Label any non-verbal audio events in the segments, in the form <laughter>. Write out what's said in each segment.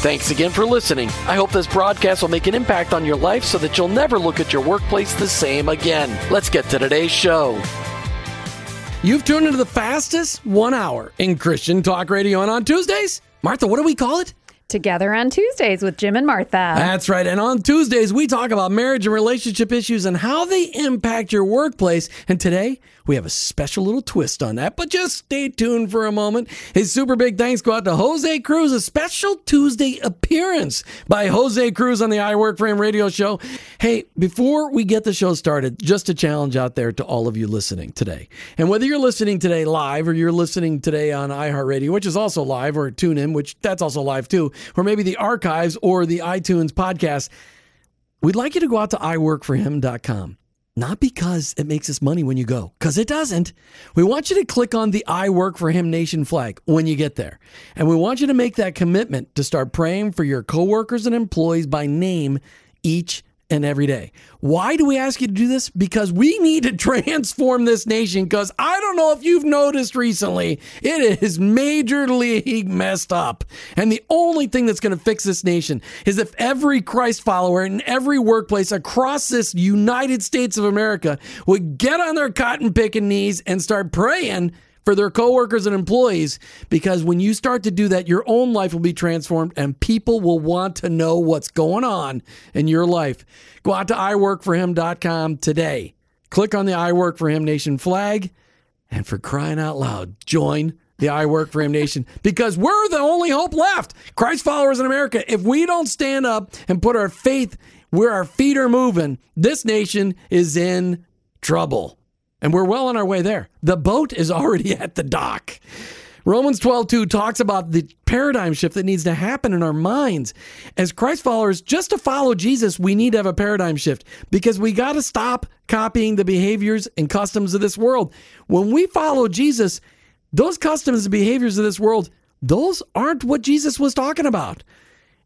Thanks again for listening. I hope this broadcast will make an impact on your life so that you'll never look at your workplace the same again. Let's get to today's show. You've tuned into the fastest one hour in Christian talk radio, and on Tuesdays, Martha, what do we call it? Together on Tuesdays with Jim and Martha. That's right. And on Tuesdays, we talk about marriage and relationship issues and how they impact your workplace. And today, we have a special little twist on that, but just stay tuned for a moment. A super big thanks go out to Jose Cruz, a special Tuesday appearance by Jose Cruz on the I Work Him radio show. Hey, before we get the show started, just a challenge out there to all of you listening today. And whether you're listening today live or you're listening today on iHeartRadio, which is also live, or TuneIn, which that's also live too, or maybe the archives or the iTunes podcast, we'd like you to go out to iworkforhim.com. Not because it makes us money when you go, because it doesn't. We want you to click on the I Work for Him Nation flag when you get there. And we want you to make that commitment to start praying for your coworkers and employees by name each and every day. Why do we ask you to do this? Because we need to <laughs> transform this nation. Because I don't know if you've noticed recently, it is majorly messed up. And the only thing that's going to fix this nation is if every Christ follower in every workplace across this United States of America would get on their cotton picking knees and start praying for their coworkers and employees because when you start to do that your own life will be transformed and people will want to know what's going on in your life go out to iworkforhim.com today click on the i work for him nation flag and for crying out loud join the I Work for Him Nation <laughs> because we're the only hope left. Christ followers in America, if we don't stand up and put our faith where our feet are moving, this nation is in trouble. And we're well on our way there. The boat is already <laughs> at the dock. Romans 12, 2 talks about the paradigm shift that needs to happen in our minds. As Christ followers, just to follow Jesus, we need to have a paradigm shift because we got to stop copying the behaviors and customs of this world. When we follow Jesus, those customs and behaviors of this world, those aren't what Jesus was talking about.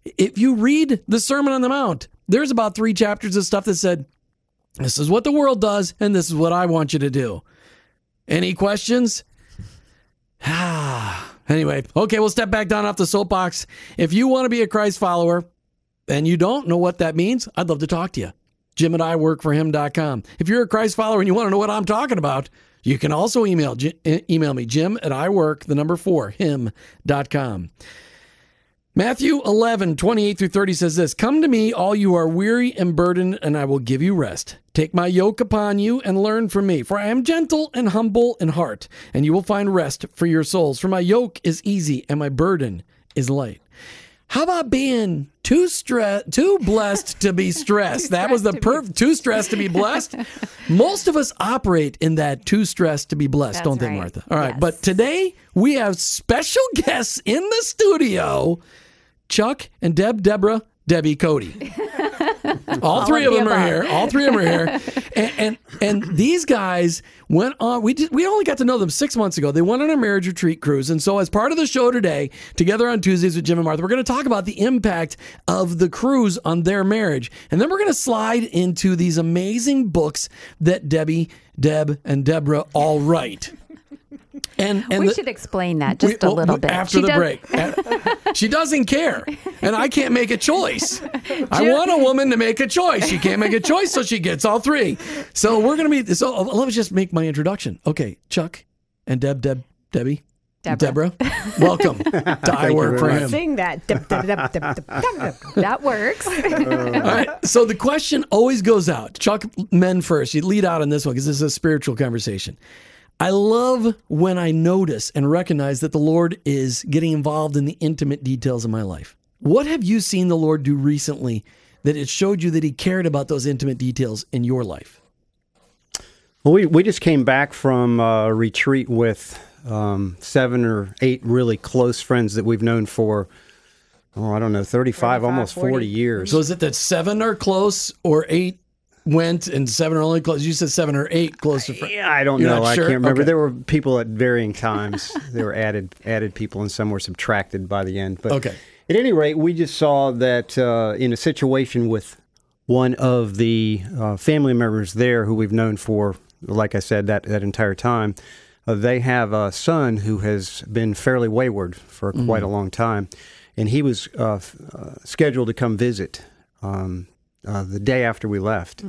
If you read the Sermon on the Mount, there's about three chapters of stuff that said, this is what the world does, and this is what I want you to do. Any questions? <sighs> Anyway, okay, we'll step back down off the soapbox. If you want to be a Christ follower and you don't know what that means, I'd love to talk to you. Jim and I work for him.com. If you're a Christ follower and you want to know what I'm talking about, you can also email email me, Jim at I work, the number four, him.com. Matthew 11, 28 through 30 says this Come to me, all you are weary and burdened, and I will give you rest. Take my yoke upon you and learn from me, for I am gentle and humble in heart, and you will find rest for your souls. For my yoke is easy and my burden is light. How about being too stressed, too blessed to be <laughs> stressed? that was the perf- too stressed to be blessed. <laughs> Most of us operate in that too stressed to be blessed, That's don't they, right. Martha? All right, Yes. but today we have special guests in the studio: Chuck and Deb, Deborah, Debbie, Coty. <laughs> <laughs> All three of them are here. All three of them are here. <laughs> And, and and these guys went on. We did, we only got to know them six months ago. They went on a marriage retreat cruise, and so as part of the show today, together on Tuesdays with Jim and Martha, we're going to talk about the impact of the cruise on their marriage, and then we're going to slide into these amazing books that Debbie, Deb, and Deborah all write. And and we the- should explain that just we- a oh, little we- bit. after She the does- break. <laughs> She doesn't care, and I can't make a choice. I want a woman to make a choice. She can't make a choice, so she gets all three. So we're gonna be. So uh, let me just make my introduction. Okay, Chuck and Deb, Deb, Debbie. Deborah, welcome <laughs> to I Work for Him. Sing that. That works. All right. So the question always goes out. Chuck, men first. You lead out on this one because this is a spiritual conversation. I love when I notice and recognize that the Lord is getting involved in the intimate details of my life. What have you seen the Lord do recently that it showed you that He cared about those intimate details in your life? Well, we, we just came back from a retreat with um, seven or eight really close friends that we've known for, oh, I don't know, 35, 35, almost 40, 40. years. So is it that seven are close or eight went and seven are only close? You said seven or eight close to friends. yeah, I don't You're know. I sure? can't remember. Okay. There were people at varying times. <laughs> there were added added people, and some were subtracted by the end. But Okay. at any rate, we just saw that uh, in a situation with one of the uh, family members there, who we've known for, like I said, that that entire time, uh, they have a son who has been fairly wayward for quite a long time, and he was uh, f- uh, scheduled to come visit um, uh, the day after we left.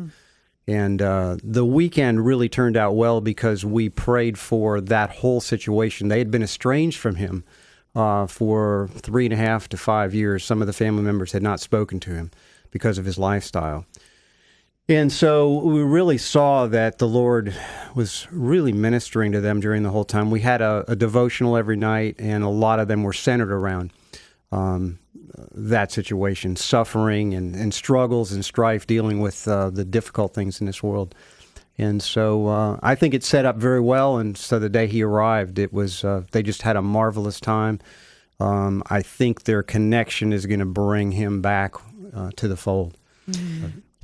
And uh, the weekend really turned out well because we prayed for that whole situation. They had been estranged from him uh, for three and a half to five years. Some of the family members had not spoken to him because of his lifestyle. And so we really saw that the Lord was really ministering to them during the whole time. We had a, a devotional every night, and a lot of them were centered around um, that situation, suffering and, and struggles and strife, dealing with uh, the difficult things in this world. And so uh, I think it set up very well. And so the day he arrived, it was uh, they just had a marvelous time. Um, I think their connection is going to bring him back uh, to the fold.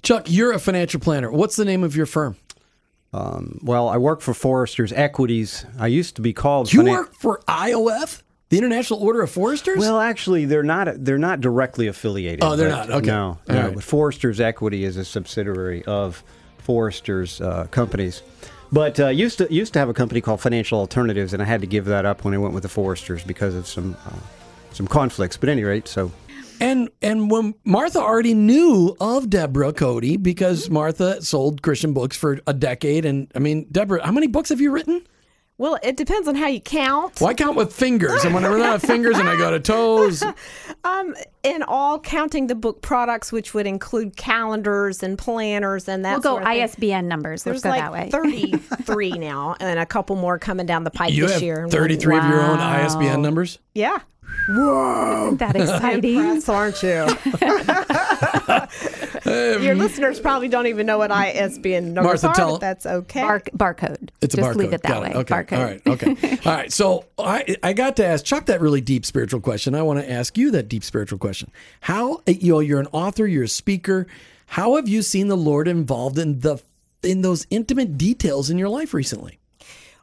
Chuck, you're a financial planner. What's the name of your firm? Um, well, I work for Foresters Equities. I used to be called. You finan- work for IOF, the International Order of Foresters? Well, actually, they're not. They're not directly affiliated. Oh, they're not. Okay. No, All no. right. But Foresters Equity is a subsidiary of Foresters uh, companies. But uh, used to used to have a company called Financial Alternatives, and I had to give that up when I went with the Foresters because of some uh, some conflicts. But at any rate, so And and when Martha already knew of Deborah Coty because Martha sold Christian books for a decade. And I mean, Deborah, how many books have you written? Well, it depends on how you count. Well, I count with fingers, and when I run out of fingers, and I go to toes. <laughs> Um, in all, counting the book products, which would include calendars and planners and that. We'll go sort of thing. ISBN numbers. Let's There's go like that way. <laughs> 33 now, and a couple more coming down the pipe You this have year. 33 of your own ISBN numbers. Yeah. Isn't that exciting? Impressed, aren't you? <laughs> Your listeners probably don't even know what ISBN numbers Martha, are, tell- but that's okay. Bar- barcode. It's a Just barcode. leave it that Got way. Okay. Barcode. All right. Okay. <laughs> All right. So I I got to ask Chuck that really deep spiritual question. I want to ask you that deep spiritual question. How you know you're an author, you're a speaker. How have you seen the Lord involved in the in those intimate details in your life recently?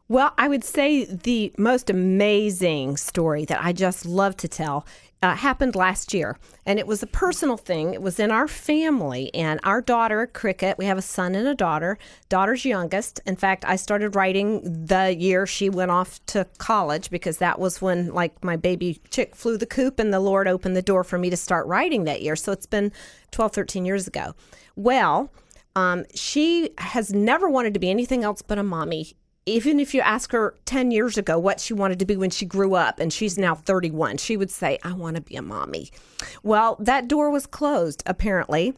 Well, I would say the most amazing story that I just love to tell uh, happened last year. And it was a personal thing. It was in our family. And our daughter, Cricket, we have a son and a daughter. Daughter's youngest. In fact, I started writing the year she went off to college because that was when, like, my baby chick flew the coop and the Lord opened the door for me to start writing that year. So it's been 12, 13 years ago. Well, um, she has never wanted to be anything else but a mommy. Even if you ask her 10 years ago what she wanted to be when she grew up, and she's now 31, she would say, I want to be a mommy. Well, that door was closed, apparently.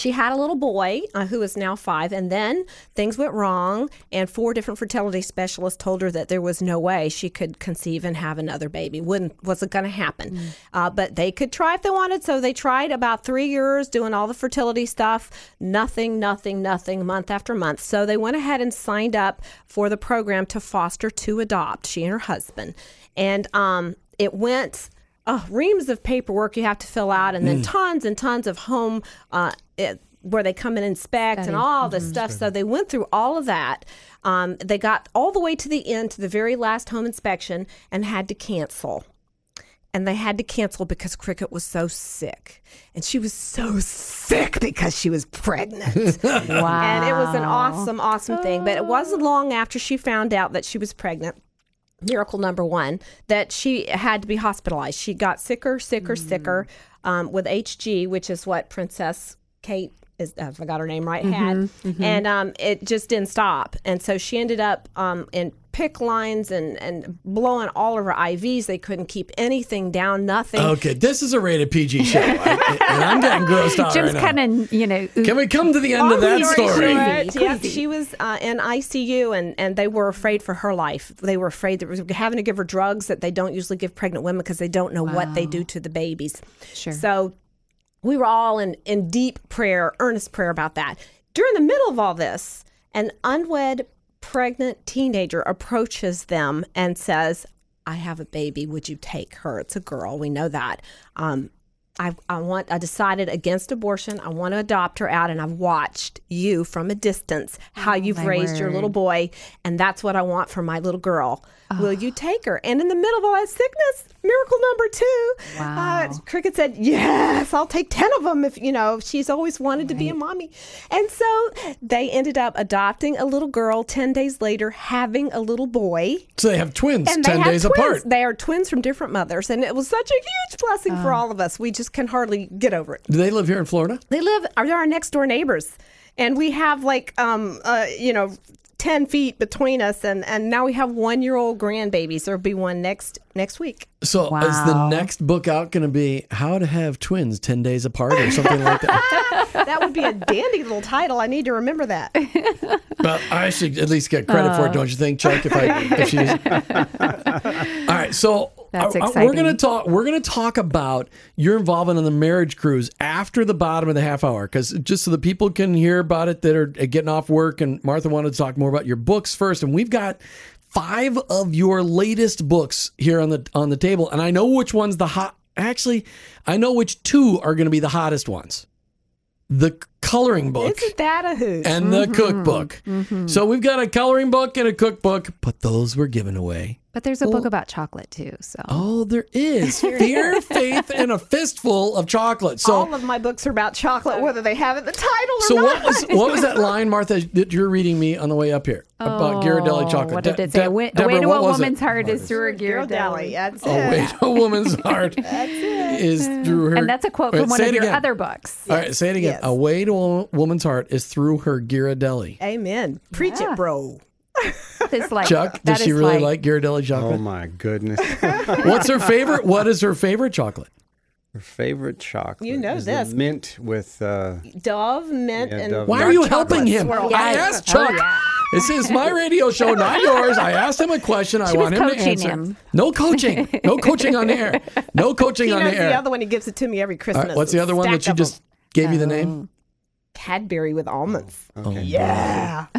She had a little boy uh, who is now five, and then things went wrong, and four different fertility specialists told her that there was no way she could conceive and have another baby. wouldn't wasn't going to happen. Uh, but they could try if they wanted, so they tried about three years doing all the fertility stuff. Nothing, nothing, nothing, month after month. So they went ahead and signed up for the program to foster to adopt. She and her husband, and um, it went uh, reams of paperwork you have to fill out, and then tons and tons of home uh, it, where they come and inspect and all this stuff. So they went through all of that. Um, they got all the way to the end, to the very last home inspection, and had to cancel. And they had to cancel because Cricket was so sick. And she was so sick because she was pregnant. Wow. <laughs> And it was an awesome, awesome thing. But it wasn't long after she found out that she was pregnant. Miracle number one that she had to be hospitalized. She got sicker, sicker, sicker um, with HG, which is what Princess Kate is if I got her name right, had, and um, it just didn't stop. And so she ended up um, in PICC lines and, and blowing all of her IVs. They couldn't keep anything down, nothing. Okay, this is a rated PG show, I- and I'm getting grossed out Jim's right now. kind of, you know, Can we come to the end of Long that story story? short, yeah, she was uh, in ICU, and, and they were afraid for her life. They were afraid that they were having to give her drugs that they don't usually give pregnant women because they don't know what they do to the babies. Sure. So we were all in, in deep prayer, earnest prayer about that. During the middle of all this, an unwed pregnant teenager approaches them and says, I have a baby. Would you take her? It's a girl. We know that. Um, I, I want. I decided against abortion. I want to adopt her out, and I've watched you from a distance how you've my raised your little boy, and that's what I want for my little girl. Will you take her? And in the middle of all that sickness, miracle number two, Wow. uh, Cricket said, "Yes, I'll take ten of them if you know she's always wanted to be a mommy." And so they ended up adopting a little girl. Ten days later, having a little boy, So they have twins and 10 they have days twins. apart. They are twins from different mothers, and it was such a huge blessing for all of us. We just can hardly get over it. Do they live here in Florida? They live are our next door neighbors, and we have like um uh you know. 10 feet between us and and now we have one year old grandbabies there'll be one next next week So is the next book out going to be How to Have Twins 10 Days Apart or something like that? <laughs> that would be a dandy little title i need to remember that <laughs> Well, I should at least get credit for it, uh. don't you think, Chuck? If I if she's <laughs> All right, so That's uh, we're gonna talk. We're gonna talk about your involvement in the marriage cruise after the bottom of the half hour, because just so the people can hear about it that are getting off work. And Martha wanted to talk more about your books first, and we've got five of your latest books here on the on the table, and I know which one's the hot. Actually, I know which two are going to be the hottest ones. The coloring book isn't that a hoot and the cookbook. So we've got a coloring book and a cookbook, but those were given away. But there's a book about chocolate too. So Oh, there is <laughs> fear, faith, and a fistful of chocolate. So, all of my books are about chocolate whether they have it the title or so not what was what was that <laughs> line, Martha, that you're reading me on the way up here about oh, Ghirardelli chocolate? Oh, What did it say? De- a way, Deborah, way to a was it? woman's heart is through her Girl Ghirardelli. Deli, that's A way it oh, to a woman's <laughs> heart is through her. And that's a quote Wait, from one of your again. other books. All right, say it again. Yes. A way to a woman's heart is through her Ghirardelli. amen preach Yeah. it bro <laughs> It's like Chuck, does she really like, Ghirardelli chocolate? Oh my goodness. <laughs> What's her favorite? What is her favorite chocolate? Her favorite chocolate. You know is the this. mint with uh, dove mint Yeah, and Dove Why are you helping him? swirl. I asked Chuck. Oh, yeah. This is my radio show, not yours. I asked him a question. I She was want him to answer. him. No coaching. No coaching on the air. No <laughs> coaching he on knows the the, other one he gives it to me every christmas right, what's the other one that you just gave you the name? Cadbury with almonds okay. yeah <laughs>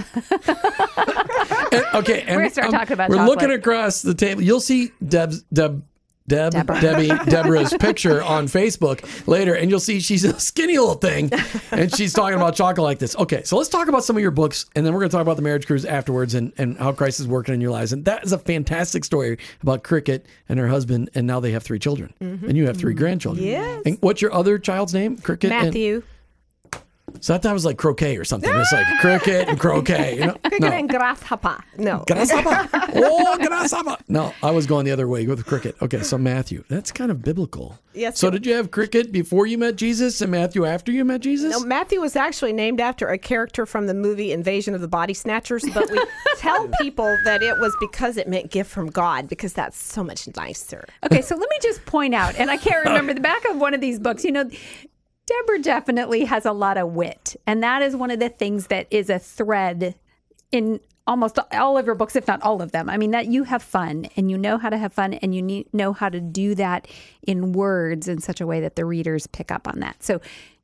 And- okay, and We're gonna start um, talking about We're chocolate. looking across the table. You'll see Deb's Deb. Deb, Deborah. Debbie, <laughs> Deborah's picture on Facebook later, and you'll see she's a skinny little thing, and she's talking about chocolate like this. Okay, so let's talk about some of your books, and then we're going to talk about the marriage cruise afterwards, and, and how Christ is working in your lives. And that is a fantastic story about Cricket and her husband, and now they have three children, and you have 3 grandchildren. Yes. And what's your other child's name? Cricket. and- matthew so I thought it was like croquet or something. It's like <laughs> cricket and croquet. You know? cricket No. and grasshopper no Grasshopper. <laughs> Oh, grasshopper. No, I was going the other way Go with cricket. Okay, so Matthew. That's kind of biblical. Yes, So did you have cricket before you met Jesus and Matthew after you met Jesus? No, Matthew was actually named after a character from the movie Invasion of the Body Snatchers, but we <laughs> tell people that it was because it meant gift from God, because that's so much nicer. Okay, so let me just point out, and I can't remember the back of one of these books. You know, Deborah definitely has a lot of wit, and that is one of the things that is a thread in almost all of your books, if not all of them. I mean, that you have fun and you know how to have fun, and you need, know how to do that in words in such a way that the readers pick up on that. So,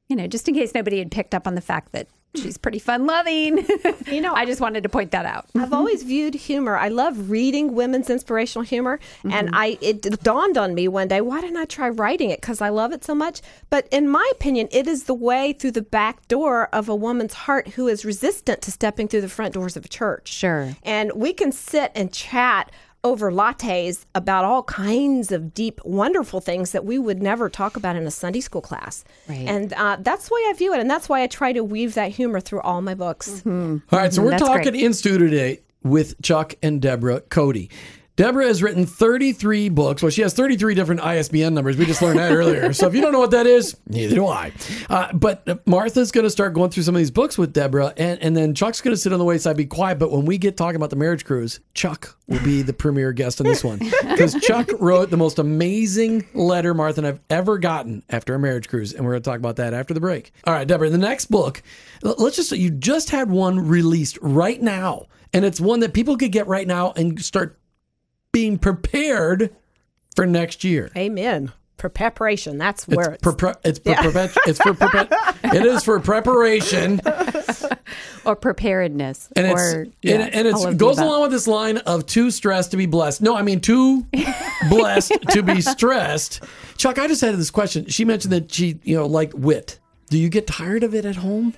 you know, just in case nobody had picked up on the fact that she's pretty fun loving, <laughs> You know, I just wanted to point that out. I've always viewed humor. I love reading women's inspirational humor, and mm-hmm. I it dawned on me one day, why didn't I try writing it? Because I love it so much. But in my opinion, it is the way through the back door of a woman's heart who is resistant to stepping through the front doors of a church. Sure. And we can sit and chat over lattes about all kinds of deep, wonderful things that we would never talk about in a Sunday school class. Right. And uh, that's the way I view it. And that's why I try to weave that humor through all my books. All right, so we're That's talking great. in studio today with Chuck and Deborah Coty. Deborah has written 33 books. Well, she has 33 different ISBN numbers. We just learned that earlier. So if you don't know what that is, neither do I. Uh, but Martha's going to start going through some of these books with Deborah, and, and then Chuck's going to sit on the wayside, be quiet. But when we get talking about the marriage cruise, Chuck will be the premier guest on this one <laughs> because Chuck wrote the most amazing letter Martha and I've ever gotten after a marriage cruise, and we're going to talk about that after the break. All right, Deborah, the next book. Let's just you just had one released right now, and it's one that people could get right now and start being prepared for next year. Amen. For preparation, that's where it's. pre- it's for perpet- it's for perpet- <laughs> it is for preparation or preparedness, and it's or and, yeah, and all it goes along with this line of too stressed to be blessed. No, I mean too <laughs> blessed to be stressed. Chuck, I just had this question. She mentioned that she, you know, liked wit. Do you get tired of it at home?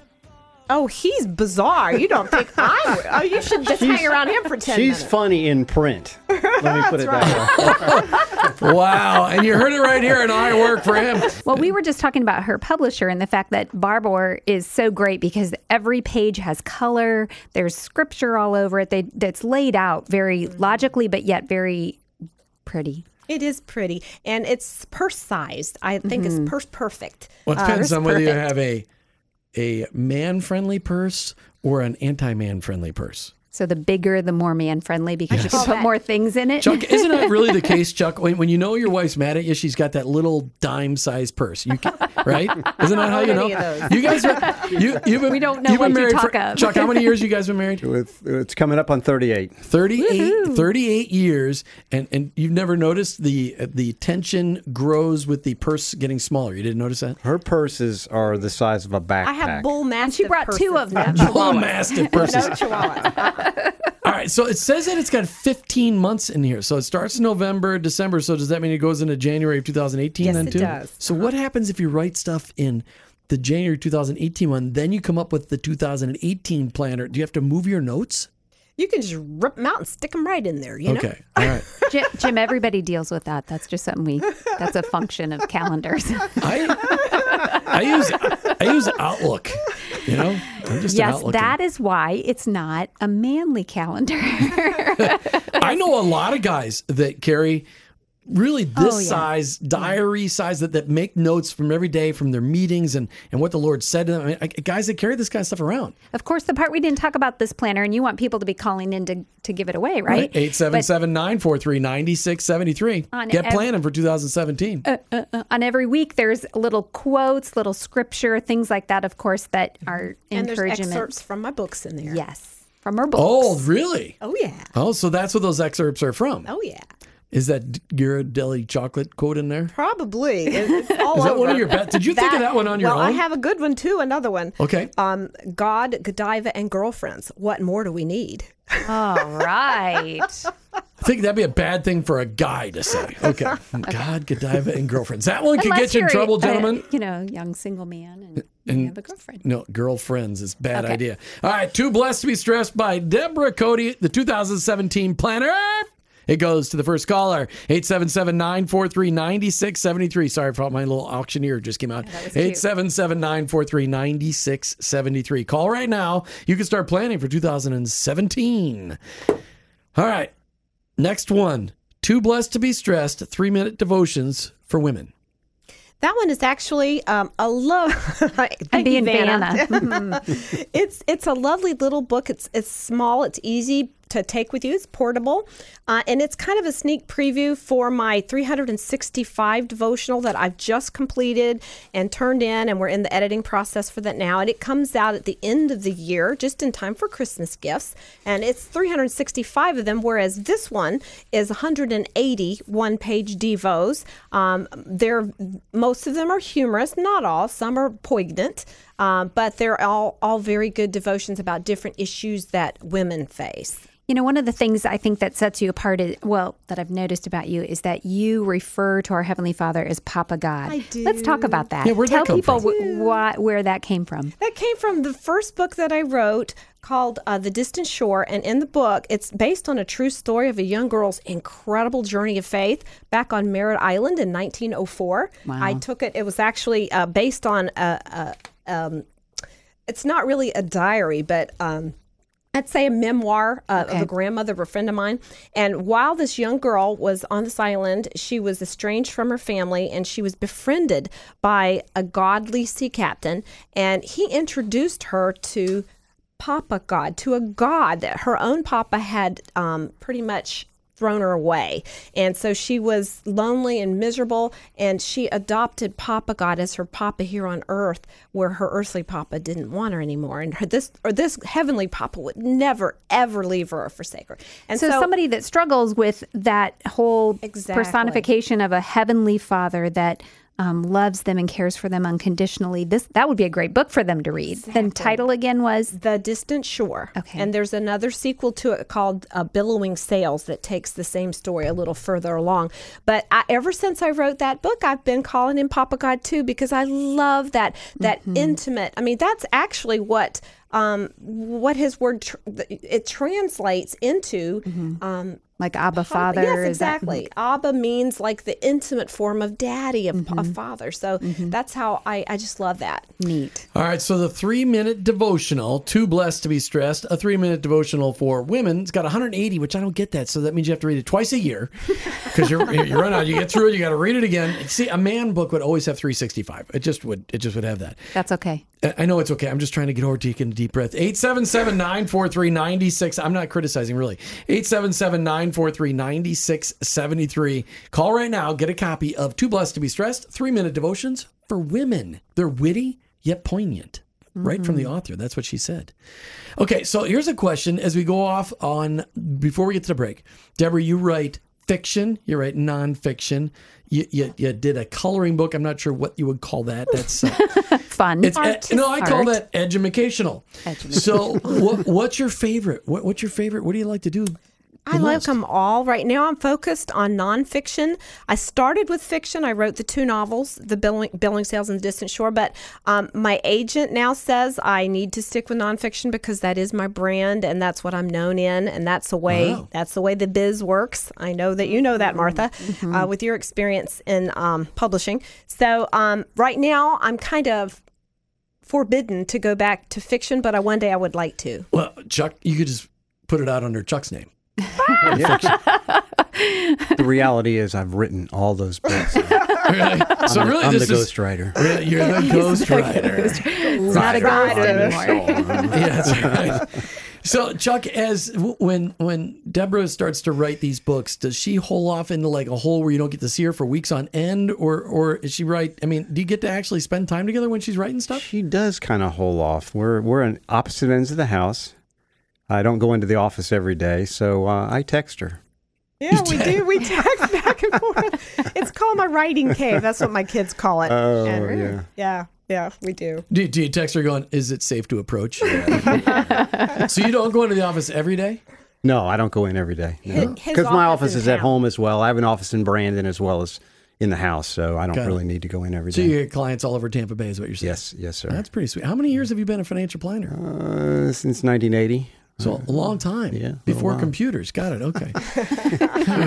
Oh, he's bizarre. You don't think I would. Oh, you should just hang around him for 10 She's minutes. funny in print. Let me <laughs> put it that way. <laughs> Wow! And you heard it right here, and I work for him. Well, we were just talking about her publisher and the fact that Barbour is so great because every page has color. There's scripture all over it. They, that's laid out very logically, but yet very pretty. It is pretty, and it's purse sized. I think it's purse perfect. Well, it Uh, depends purse on whether you have a a man friendly purse or an anti man friendly purse. So the bigger, the more man friendly because you can put more things in it. Chuck, isn't that really the <laughs> case, Chuck? When, when you know your wife's mad at you, she's got that little dime-sized purse. You can, right? Isn't that how you know? any of those. You guys, are- you you've been, We don't know you've been married talk for, of. Chuck, how many years you guys been married? <laughs> With, it's coming up on 38. 38, 38 years, and and you've never noticed the the tension grows with the purse getting smaller. You didn't notice that? Her purses are the size of a backpack. I have bull mastiff. <laughs> she brought two of them. Bull mastiff purses. No chihuahuas. All right, so it says that it's got 15 months in here. So it starts in November, December. So does that mean it goes into January of 2018 Yes, then it too? does. So what uh-huh. happens if you write stuff in the January 2018 one, then you come up with the 2018 planner? Do you have to move your notes? You can just rip them out and stick them right in there. You know. Okay, all right. <laughs> Jim, Jim, everybody deals with that. That's just something we. That's a function of calendars. I I use I use Outlook. You know, I'm just an yes, that is why it's not a manly calendar. <laughs> I know a lot of guys that carry really this Oh, yeah. size diary size that, that make notes from every day from their meetings and, and what the Lord said to them. I mean, I, guys that carry this kind of stuff around. of course, the part we didn't talk about this planner, and you want people to be calling in to, to give it away, right? Eight seven seven nine four three ninety six seventy three. On Get ev- planning for 2017. Uh, on every week, there's little quotes, little scripture, things like that, of course, that are And there's excerpts from my books in there. Yes, from her books. oh, really? Oh yeah. Oh, so that's what those excerpts are from. Oh yeah. Is that D- Ghirardelli chocolate quote in there? Probably. It's <laughs> all Is that one of your bets? Did you think of that one on your own? well, I have a good one too. Another one. Okay. Um, God, Godiva, and girlfriends. What more do we need? All right. I think that'd be a bad thing for a guy to say. Okay. <laughs> God, Godiva, and girlfriends. That one could Unless get you in trouble, a, gentlemen. you know, young single man and, And- you have a girlfriend. No, girlfriends is a bad Okay. idea. All right, too blessed to be stressed by Deborah Coty, the 2017 planner. It goes to the first caller, 877-943-9673. Sorry for my little auctioneer just came out. was 877-943-9673. Call right now. You can start planning for 2017. All right. Next one. Too blessed to be stressed, three minute devotions for women. That one is actually um, a love. <laughs> Thank I'm being you, Vanna. Vanna. <laughs> <laughs> it's it's a lovely little book. It's it's small. It's easy to take with you. It's portable, uh, and it's kind of a sneak preview for my 365 devotional that I've just completed and turned in, and we're in the editing process for that now. And it comes out at the end of the year, just in time for Christmas gifts. And it's 365 of them, whereas this one is 180 one-page devos. Um, they're most of them are humorous, not all. Some are poignant. Um, but they're all all very good devotions about different issues that women face. You know, one of the things I think that sets you apart, is, well, that I've noticed about you is that you refer to our Heavenly Father as Papa God. I do. Let's talk about that. Yeah, where'd Tell that come people from? wh- why, where that came from. That came from the first book that I wrote called uh, The Distant Shore. And in the book, it's based on a true story of a young girl's incredible journey of faith back on Merritt Island in 1904. Wow. I took it, it was actually uh, based on a, a um, it's not really a diary, but um, I'd say a memoir uh, of a grandmother of a friend of mine. And while this young girl was on this island, she was estranged from her family and she was befriended by a godly sea captain. And he introduced her to Papa God, to a God that her own Papa had um, pretty much thrown her away. And so she was lonely and miserable, and she adopted Papa God as her Papa here on earth, where her earthly Papa didn't want her anymore. And her, this or this heavenly Papa would never ever leave her or forsake her. And So, so, somebody that struggles with that whole Exactly. personification of a heavenly father that um, loves them and cares for them unconditionally, this that would be a great book for them to read. The title again was The Distant Shore. Okay. And there's another sequel to it called uh, Billowing Sails that takes the same story a little further along. But I, ever since I wrote that book, I've been calling him Papa God too because I love that that intimate. I mean, that's actually what um, what his word tr- it translates into. Um, like Abba Papa- Father. Yes, is that- exactly. Abba means like the intimate form of daddy, of, Mm-hmm. of father. So that's how I, I just love that. neat. All right, so the three minute devotional, too blessed to be stressed, a three minute devotional for women. It's got 180, which I don't get that. So that means you have to read it twice a year because you're <laughs> you run out. You get through it, you got to read it again. See, a man book would always have 365. It just would. It just would have that. That's okay. I- I know it's okay. I'm just trying to get over taking a deep breath. 877 943 96. I'm not criticizing, really. 877 943 9673. Call right now. Get a copy of Too Blessed to Be Stressed Three Minute Devotions for Women. They're witty yet poignant. Right from the author. That's what she said. Okay, so here's a question as we go off on before we get to the break. Deborah, you write fiction, you write nonfiction. You, you, you did a coloring book. I'm not sure what you would call that. That's uh, <laughs> Fun. it's ed- no, I call Art. that edumacational. So, what, what's your favorite? What, what's your favorite? What do you like to do? I the like them all. Right now, I'm focused on nonfiction. I started with fiction. I wrote the two novels, The Billing, Billowing Sails and The Distant Shore. But um, my agent now says I need to stick with nonfiction because that is my brand and that's what I'm known in, and that's the way Wow. that's the way the biz works. I know that you know that, Martha, Mm-hmm. uh, with your experience in um, publishing. So um, right now, I'm kind of forbidden to go back to fiction, but I, one day I would like to. Well, Chuck, you could just put it out under Chuck's name. The reality is, I've written all those books. Really? So I'm, really, I'm the this is ghostwriter. Yeah, you're the ghostwriter. It's not a ghost anymore. <laughs> yeah, that's right. So, Chuck, as when when Deborah starts to write these books, does she hole off into like a hole where you don't get to see her for weeks on end, or or is she right? I mean, do you get to actually spend time together when she's writing stuff? She does kind of hole off. We're we're on opposite ends of the house. I don't go into the office every day, so uh, I text her. Yeah, we do. We text <laughs> back and forth. It's called my writing cave. That's what my kids call it. Oh, And- yeah. yeah, yeah, we do. Do, do you text her going, "Is it safe to approach?" <laughs> so you don't go into the office every day. No, I don't go in every day. His- his Because my office office in is at home as well. I have an office in Brandon as well as in the house, so I don't Got it. really need to go in every So day. you get clients all over Tampa Bay, is what you're saying? Yes, yes, sir. That's pretty sweet. How many years have you been a financial planner? Uh, since 1980. So a long time. Yeah, Before computers. Got it. Okay.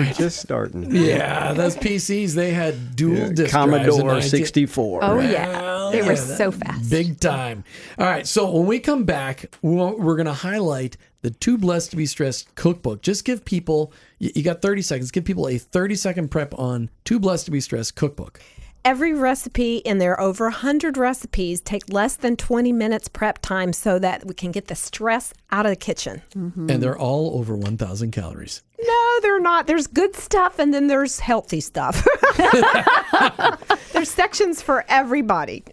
<laughs> Just starting. yeah, those PCs they had dual Yeah, disk drives in Commodore 19 64. Oh yeah, Well, they were so fast. Big time. All right. So when we come back, we want- we're going to highlight the Too Blessed to Be Stressed cookbook. Just give people, you you got 30 seconds, give people a 30 second prep on Too Blessed to Be Stressed cookbook. Every recipe, and there are over 100 recipes, take less than 20 minutes prep time so that we can get the stress out of the kitchen. Mm-hmm. And they're all over 1,000 calories. No, they're not. There's good stuff and then there's healthy stuff. <laughs> there's sections for everybody.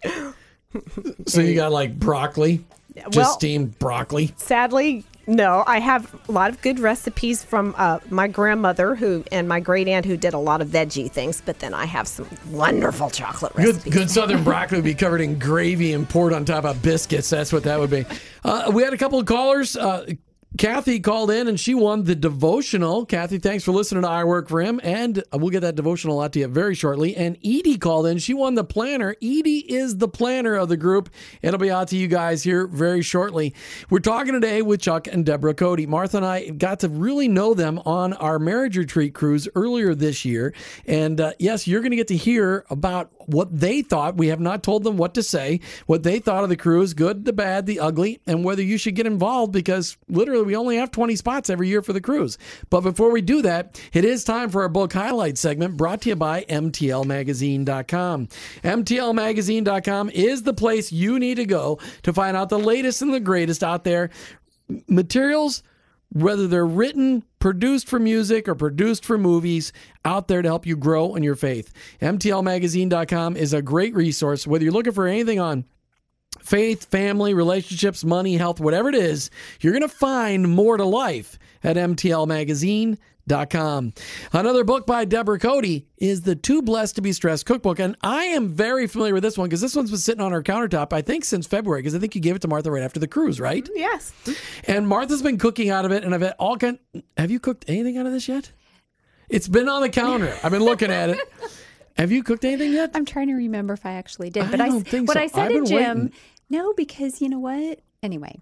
So you got like broccoli, just well- steamed broccoli. Sadly, no. I have a lot of good recipes from uh, my grandmother who and my great aunt who did a lot of veggie things, but then I have some wonderful chocolate Good, good southern broccoli would be covered in gravy and poured on top of biscuits. That's what that would be. Uh, we had a couple of callers. Uh, Kathy called in and she won the devotional. Kathy, thanks for listening to I Work for Him. And uh, we'll get that devotional out to you very shortly. And Edie called in. She won the planner. Edie is the planner of the group. It'll be out to you guys here very shortly. We're talking today with Chuck and Deborah Coty. Martha and I got to really know them on our marriage retreat cruise earlier this year. And uh, yes, you're going to get to hear about what they thought. We have not told them what to say, what they thought of the cruise, good, the bad, the ugly, and whether you should get involved because literally we only have 20 spots every year for the cruise. But before we do that, it is time for our book highlight segment brought to you by MTLMagazine.com. MTLMagazine.com is the place you need to go to find out the latest and the greatest out there. Materials whether they're written, produced for music, or produced for movies, out there to help you grow in your faith. MTLMagazine.com is a great resource. Whether you're looking for anything on faith, family, relationships, money, health, whatever it is, you're going to find more to life at MTLMagazine.com. Another book by Deborah Coty is the Too Blessed to Be Stressed cookbook. And I am very familiar with this one because this one's been sitting on our countertop, I think, since February, because I think you gave it to Martha right after the cruise, right? Mm, yes. And Martha's been cooking out of it, and I've had all kind. Have you cooked anything out of this yet? It's been on the counter. <laughs> I've been looking at it. Have you cooked anything yet? I'm trying to remember if I actually did, I but I, don't think what so. I said I've to Jim, waiting. no, because you know what? Anyway,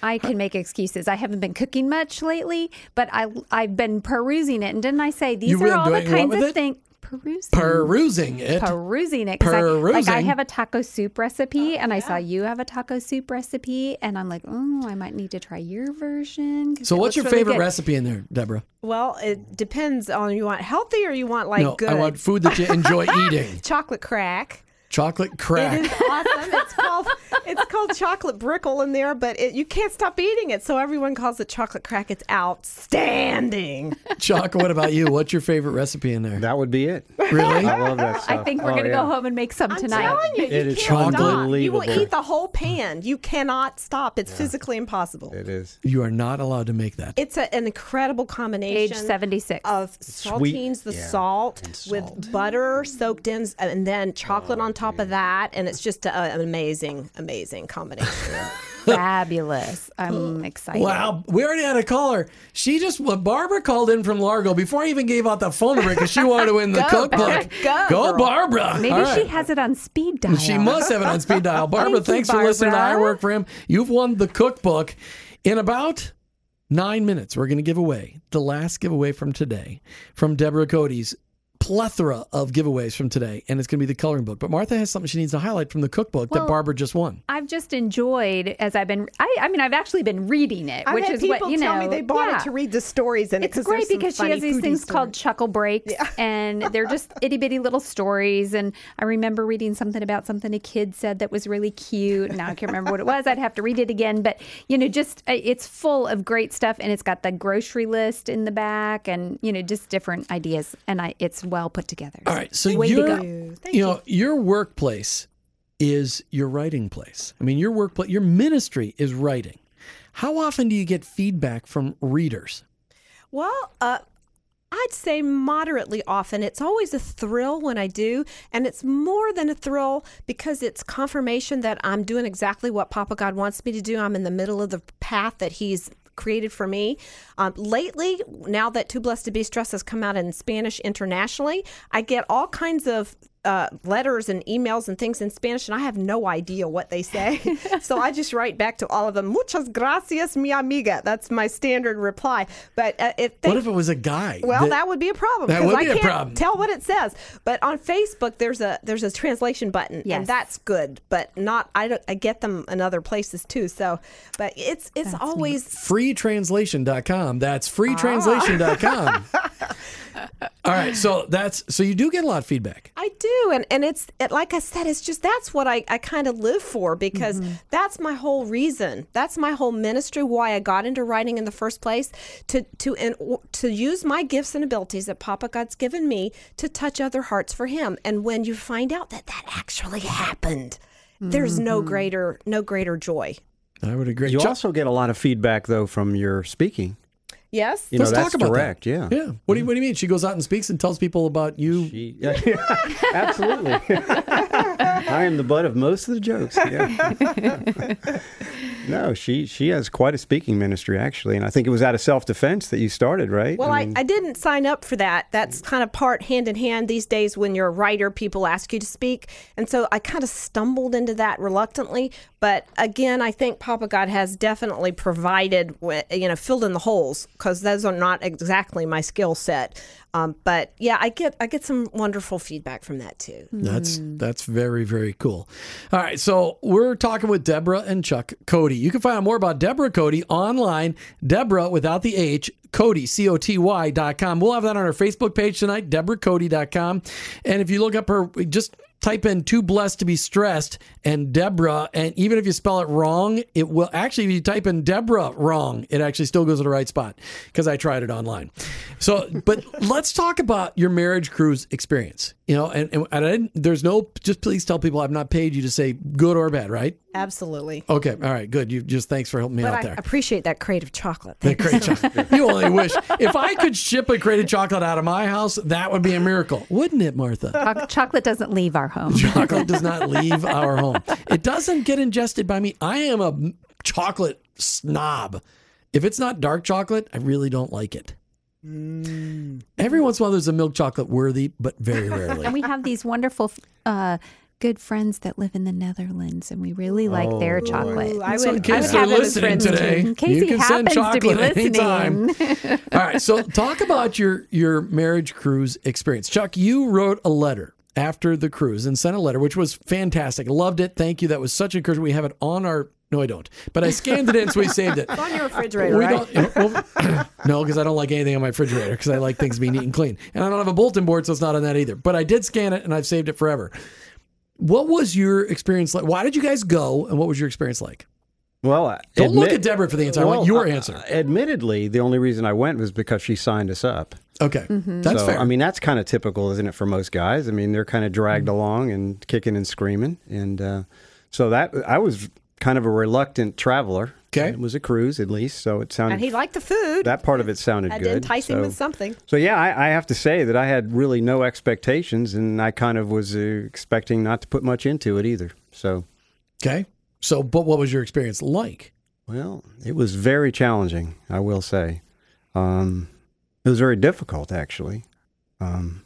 I can make excuses. I haven't been cooking much lately, but I I've been perusing it, and didn't I say these You've are all the doing what kinds with of it? things? Perusing. Perusing it. perusing it 'cause I, like I have a taco soup recipe oh, and I saw you have a taco soup recipe and I'm like oh I might need to try your version. so, what's your really favorite good. recipe in there, Deborah? Well, it depends on you want healthy or you want like no, good. I want food that you enjoy <laughs> eating. chocolate crack. Chocolate It crack. is awesome. It's called it's called chocolate brickle in there, but it, you can't stop eating it, so everyone calls it chocolate crack. It's outstanding. Chocolate. What about you? What's your favorite recipe in there? That would be it. Really? I love that stuff. I think we're Oh, gonna yeah. go home and make some tonight. I'm telling you, It you is can't stop. You will eat the whole pan. You cannot stop. It's physically impossible. It is. You are not allowed to make that. It's a, an incredible combination. Age 76. of Sweet, saltines, the yeah, salt, salt. with butter soaked in, and then chocolate oh. on top of that, and it's just a, an amazing, amazing combination. <laughs> Fabulous. I'm <gasps> excited. Wow, we already had a caller. She just well, Barbara called in from Largo before I even gave out the phone number because she wanted to win the Go, cookbook. Barbara. Go. Barbara! Maybe All she has it on speed dial. She must have it on speed dial. <laughs> Barbara, Thank you, thanks for listening to I Work for Him. You've won the cookbook. In about nine minutes, we're going to give away the last giveaway from today from Deborah Coty's plethora of giveaways from today, and it's going to be the coloring book. But Martha has something she needs to highlight from the cookbook that Barbara just won. I've just enjoyed as I've been. I, I mean, I've actually been reading it, I've which had is what you tell know. me they bought yeah. it to read the stories in it. It's 'cause great because she has these foodie things called chuckle breaks, <laughs> and they're just itty bitty little stories. And I remember reading something about something a kid said that was really cute. Now I can't remember what it was. I'd have to read it again. But you know, just uh, it's full of great stuff, and it's got the grocery list in the back, and you know, just different ideas. And I, it's well put together. All right, so Way to your go. Thank you know your workplace is your writing place. I mean, your workplace, your ministry is writing. How often do you get feedback from readers? Well, uh, I'd say moderately often. It's always a thrill when I do, and it's more than a thrill because it's confirmation that I'm doing exactly what Papa God wants me to do. I'm in the middle of the path that He's created for me. Um, lately, now that Too Blessed to Be Stressed has come out in Spanish internationally, I get all kinds of uh, letters and emails and things in Spanish, and I have no idea what they say. <laughs> so I just write back to all of them, muchas gracias, mi amiga. That's my standard reply. But uh, if they what if it was a guy? well, that, would be a problem That because would I be a can't problem. tell what it says. But on Facebook, there's a there's a translation button, Yes. and that's good. But not I don't I get them in other places too. So, but it's it's always freetranslation.com. That's freetranslation.com. <laughs> All right, so that's so you do get a lot of feedback. I do, and and it's it, like I said, it's just that's what I, I kind of live for because mm-hmm. that's my whole reason. That's my whole ministry. Why I got into writing in the first place to to and to use my gifts and abilities that Papa God's given me to touch other hearts for Him. And when you find out that that actually happened, there's no mm-hmm. greater no greater joy. I would agree. You also get a lot of feedback though from your speaking. Yes. You know, let's that's talk about direct. that. Yeah. Yeah. What do you What do you mean? She goes out and speaks and tells people about you. She- yeah, <laughs> absolutely. <laughs> I am the butt of most of the jokes. Yeah. <laughs> no, she she has quite a speaking ministry actually, and I think it was out of self defense that you started, right? Well, I, mean, I didn't sign up for that. That's kind of part hand in hand these days when you're a writer, people ask you to speak. And so I kind of stumbled into that reluctantly. But again, I think Papa God has definitely provided, wi- you know, filled in the holes because those are not exactly my skill set. Um, but yeah, I get I get some wonderful feedback from that too. That's that's very very cool. All right, so we're talking with Deborah and Chuck Coty. You can find out more about Deborah Coty online. Deborah without the H. Coty, C O T Y dot com. We'll have that on our Facebook page tonight, DeborahCoty.com. And if you look up her, just type in too blessed to be stressed and Deborah, and even if you spell it wrong, it will actually, if you type in Deborah wrong, it actually still goes to the right spot because I tried it online. So, but <laughs> let's talk about your marriage cruise experience. You know, and, and, and there's no, just please tell people I've not paid you to say good or bad, right? Absolutely. Okay. All right. Good. You just thanks for helping me But out I there. appreciate that crate of chocolate. The crate <laughs> chocolate. You only wish. If I could ship a crate of chocolate out of my house, that would be a miracle, wouldn't it, Martha? Chocolate doesn't leave our home. Chocolate does not <laughs> leave our home. It doesn't get ingested by me. I am a chocolate snob. If it's not dark chocolate, I really don't like it. Every once in a while, there's a milk chocolate worthy, but very rarely. And we have these wonderful, uh, good friends that live in the Netherlands, and we really like their oh, chocolate. Ooh, I So in would, I case would they're have them as listening friends today, too. In case you he can send happens to be chocolate anytime. listening. <laughs> All right, so talk about your your marriage cruise experience. Chuck, you wrote a letter after the cruise and sent a letter, which was fantastic. Loved it. Thank you. That was such encouragement. We have it on our. No, I don't. But I scanned it in, so we saved it. <laughs> It's on your refrigerator, We right? don't. well, <clears throat> no, because I don't like anything on my refrigerator because I like things being neat and clean, and I don't have a bulletin board, so it's not on that either. But I did scan it, and I've saved it forever. What was your experience like? Why did you guys go, and what was your experience like? Well, Don't look at Deborah for the answer. I want Well, your uh, answer. admittedly, the only reason I went was because she signed us up. Okay, that's so, fair. I mean, that's kind of typical, isn't it, for most guys? I mean, they're kind of dragged Mm-hmm. along and kicking and screaming, and uh, so that I was kind of a reluctant traveler. Okay. it was a cruise at least, so it sounded And he liked the food. that part of it sounded had good. to entice him so- with something. So yeah, I, I have to say that I had really no expectations, and I kind of was uh, expecting not to put much into it either. So, okay. So, but what was your experience like? well, it was very challenging, I will say. Um, it was very difficult, actually. Um,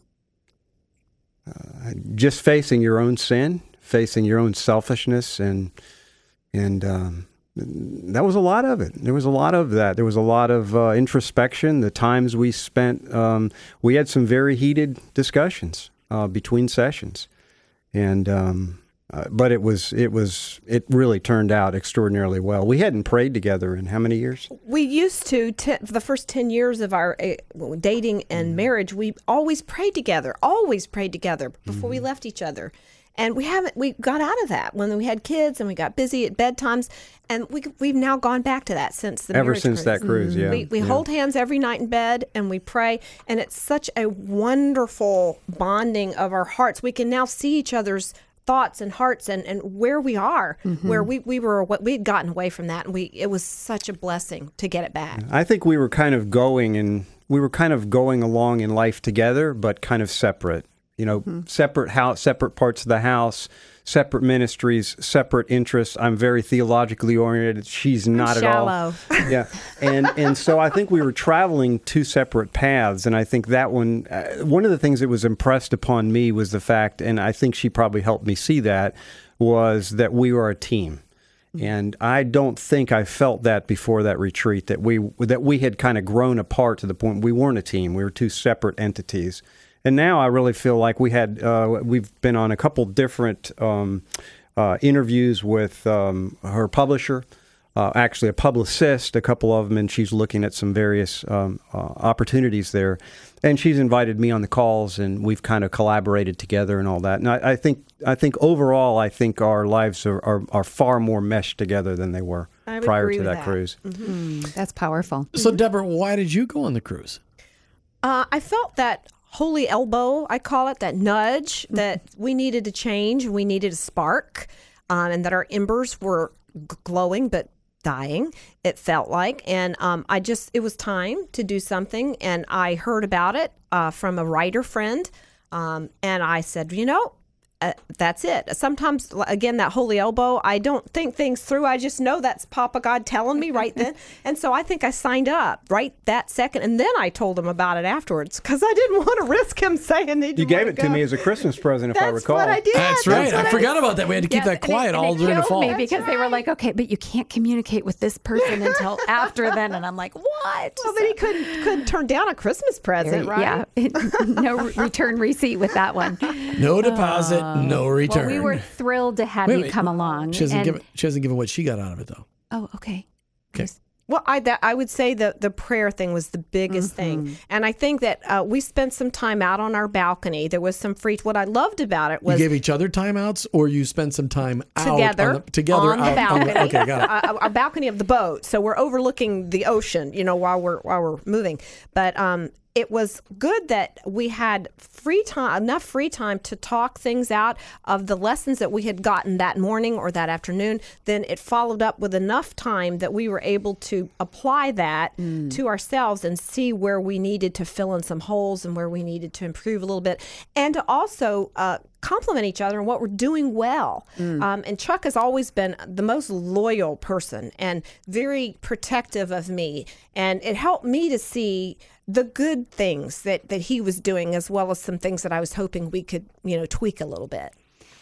uh, just facing your own sin, facing your own selfishness, and and um, that was a lot of it. There was a lot of that. There was a lot of uh, introspection. The times we spent, um, we had some very heated discussions uh, between sessions, and um, uh, but it was it was it really turned out extraordinarily well. We hadn't prayed together in how many years? We used to, te- for the first 10 years of our uh, dating and marriage, we always prayed together, always prayed together before we left each other. And we haven't, we got out of that when we had kids and we got busy at bedtimes. And we, we've now gone back to that since the Ever since that cruise, yeah, We, we yeah. hold hands every night in bed and we pray. And it's such a wonderful bonding of our hearts. We can now see each other's thoughts and hearts and, and where we are, mm-hmm. where we, we were, what we'd gotten away from that. And we, it was such a blessing to get it back. I think we were kind of going and we were kind of going along in life together, but kind of separate. You know, separate house, separate parts of the house, separate ministries, separate interests. I'm very theologically oriented. She's not at all. <laughs> yeah, and and so I think we were traveling two separate paths, and I think that one, uh, one of the things that was impressed upon me was the fact, and I think she probably helped me see that, was that we were a team. And I don't think I felt that before that retreat that we that we had kind of grown apart to the point we weren't a team. We were two separate entities. And now I really feel like we had uh, we've been on a couple different um, uh, interviews with um, her publisher, uh, actually a publicist, a couple of them, and she's looking at some various um, uh, opportunities there. And she's invited me on the calls, and we've kind of collaborated together and all that. And I, I think I think overall, I think our lives are, are, are far more meshed together than they were prior to that, that. cruise. That's powerful. So, Deborah, why did you go on the cruise? Uh, I felt that holy elbow, I call it, that nudge that we needed to change. We needed a spark, um, and that our embers were g- glowing but dying, it felt like. And um, I just, it was time to do something. And I heard about it uh, from a writer friend. Um, and I said, you know, uh, that's it. Sometimes, again, that holy elbow, I don't think things through. I just know that's Papa God telling me right then. <laughs> and so I think I signed up right that second. And then I told him about it afterwards because I didn't want to risk him saying he didn't You gave wanna it to me as a Christmas present, if I That's recall. what I did. That's right. what I forgot about that. We had to keep Yes, that quiet and it, all and it during the fall. me because they were like, okay, but you can't communicate with this person until <laughs> after then, and I'm like, what? Well, then he couldn't couldn't turn down a Christmas present, right? Yeah, <laughs> no return receipt with that one. No deposit, no return. Well, we were thrilled to have Wait, you wait. come along. She hasn't and- given. She hasn't given what she got out of it though. oh, okay. Okay. Well, I that I would say the the prayer thing was the biggest Mm-hmm. thing, and I think that uh, we spent some time out on our balcony. There was some free. What I loved about it was You gave each other timeouts, or you spent some time out together on the, together on the out on balcony. the, okay, got it. <laughs> a, a balcony of the boat, so we're overlooking the ocean. You know, while we're while we're moving, but um. It was good that we had free time, enough free time to talk things out of the lessons that we had gotten that morning or that afternoon. Then it followed up with enough time that we were able to apply that to ourselves and see where we needed to fill in some holes and where we needed to improve a little bit, and to also uh, compliment each other on what we're doing well. Um, and Chuck has always been the most loyal person and very protective of me. And it helped me to see the good things that, that he was doing as well as some things that I was hoping we could, you know, tweak a little bit.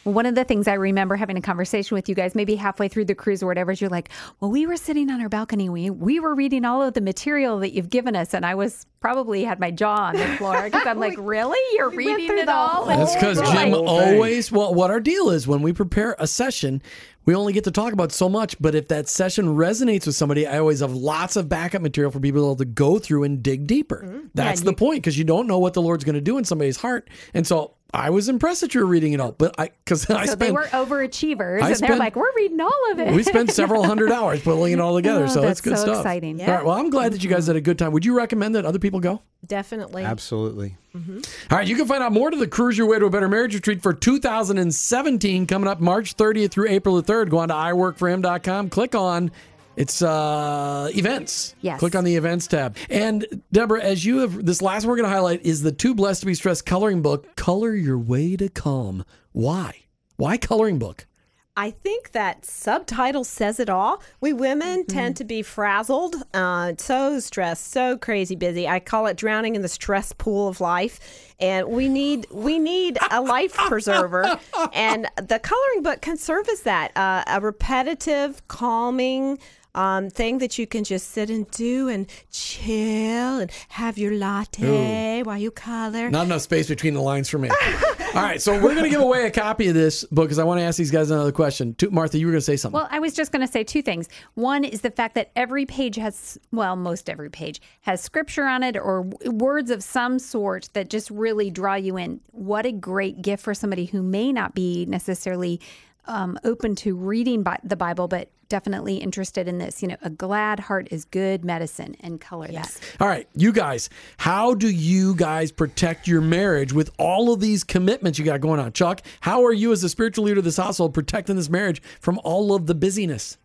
One of the things I remember having a conversation with you guys, maybe halfway through the cruise or whatever, is you're like, "Well, we were sitting on our balcony, we we were reading all of the material that you've given us, and I was probably had my jaw on the floor <laughs> because I'm like, really, you're we reading through it all?" That's because Jim thing. always. Well, what our deal is when we prepare a session, we only get to talk about so much. But if that session resonates with somebody, I always have lots of backup material for people to go through and dig deeper. That's the point because you don't know what the Lord's going to do in somebody's heart, and so. I was impressed that you were reading it all, but I because I so spent they were overachievers, I and spent- they're like, "We're reading all of it." we spent several hundred <laughs> hours pulling it all together. Oh, so that's it's good so stuff. exciting. Yeah. All right. Well, I'm glad that you guys had a good time. Would you recommend that other people go? Definitely. Absolutely. Mm-hmm. All right, you can find out more to the Cruise Your Way to a Better Marriage Retreat for 2017 coming up March 30th through April the 3rd. Go on to iworkforhim.com, click on it's uh events. Yes. Click on the events tab. And Deborah, as you have this last one we're going to highlight is the Too Blessed to Be Stressed coloring book, Color Your Way to Calm. Why? Why coloring book? I think that subtitle says it all. We women tend to be frazzled, uh, so stressed, so crazy busy. I call it drowning in the stress pool of life, and we need we need a life preserver. <laughs> And the coloring book can serve as that uh, a repetitive, calming. Um, thing that you can just sit and do and chill and have your latte while you color. Not enough space between the lines for me. All right, so we're going to give away a copy of this book because I want to ask these guys another question. Martha, you were going to say something. Well, I was just going to say two things. One is the fact that every page has, well, most every page has scripture on it or words of some sort that just really draw you in. What a great gift for somebody who may not be necessarily um, open to reading bi- the Bible, but definitely interested in this. You know, a glad heart is good medicine, and color that. All right, you guys, how do you guys protect your marriage with all of these commitments you got going on? Chuck, how are you as the spiritual leader of this household protecting this marriage from all of the busyness?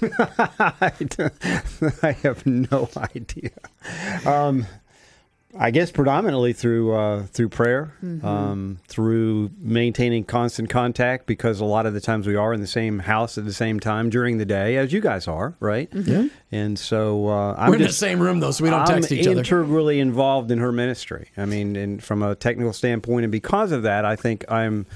<laughs> I, <laughs> I have no <laughs> idea. Um, I guess predominantly through uh, through prayer, um, through maintaining constant contact, because a lot of the times we are in the same house at the same time during the day, as you guys are, right? Yeah. And so uh, I'm We're in the same room though, so we don't I'm text each other. integrally involved in her ministry. I mean, and from a technical standpoint, and because of that, I think I'm.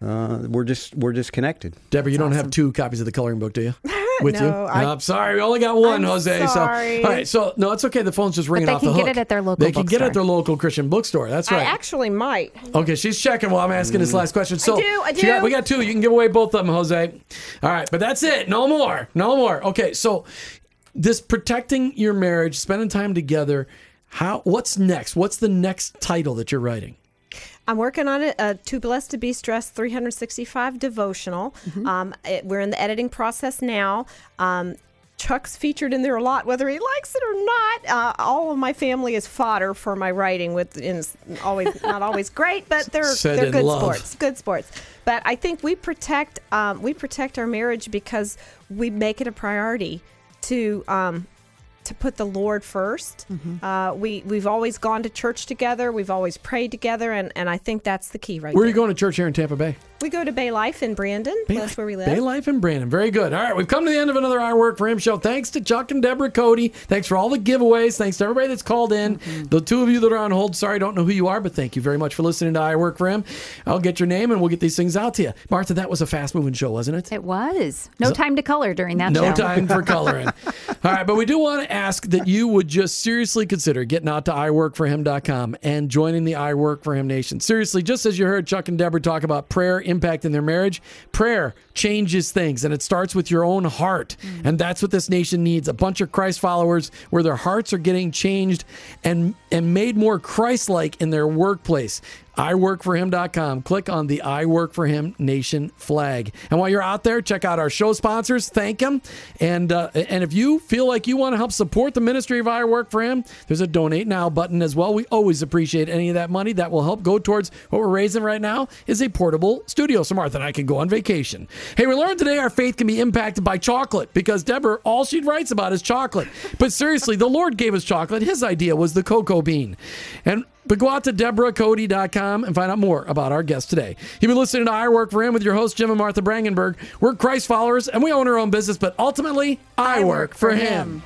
Uh, we're just we're just connected. Deborah, you don't have two copies of the coloring book, do you? <laughs> With you? No, I- I'm sorry, we only got one, I'm Jose. sorry. So, all right, so no, it's okay. The phone's just ringing off the hook. they can get it at their local They can get it at their local Christian bookstore. That's right. I actually might. Okay, she's checking while I'm asking this last question. So do, I she got- do. we got two. You can give away both of them, Jose. All right, but that's it. No more. No more. Okay, so this protecting your marriage, spending time together. How? What's next? What's the next title that you're writing? I'm working on it. Uh, Too Blessed to Be Stressed 365 devotional. Um, it, we're in the editing process now. Um, Chuck's featured in there a lot, whether he likes it or not. Uh, all of my family is fodder for my writing. With is always not always great, but they're Said they're good love. sports. Good sports. But I think we protect um, we protect our marriage because we make it a priority to um, to put the Lord 1st Uh, we we've always gone to church together. We've always prayed together, and, and I think that's the key right Where are you going to church here in Tampa Bay? We go to Bay Life in Brandon. that's where we live. Bay Life in Brandon. Very good. All right, we've come to the end of another I Work for Him show. Thanks to Chuck and Deborah Coty. Thanks for all the giveaways. Thanks to everybody that's called in. Mm-hmm. The two of you that are on hold, sorry, I don't know who you are, but thank you very much for listening to I Work for Him. I'll get your name and we'll get these things out to you. Martha, that was a fast moving show, wasn't it? It was. No time to color during that No show. time for <laughs> coloring. All right, but we do want to ask that you would just seriously consider getting out to iworkforhim.com and joining the I Work for Him Nation. Seriously, just as you heard Chuck and Deborah talk about prayer impacting their marriage, prayer changes things and it starts with your own heart. Mm. And that's what this nation needs a bunch of Christ followers where their hearts are getting changed and, and made more Christ like in their workplace iworkforhim.com. Click on the I Work for Him Nation flag. And while you're out there, check out our show sponsors. Thank them. And uh, and if you feel like you want to help support the ministry of I Work for Him, there's a donate now button as well. We always appreciate any of that money that will help go towards what we're raising right now is a portable studio so Martha and I can go on vacation. Hey, we learned today our faith can be impacted by chocolate because Deborah, all she writes about is chocolate. But seriously, the Lord gave us chocolate. His idea was the cocoa bean. And but go out to DeborahCoty.com and find out more about our guest today. You've been listening to I Work for Him with your host, Jim and Martha Brangenberg. We're Christ followers and we own our own business, but ultimately, I, work, for him.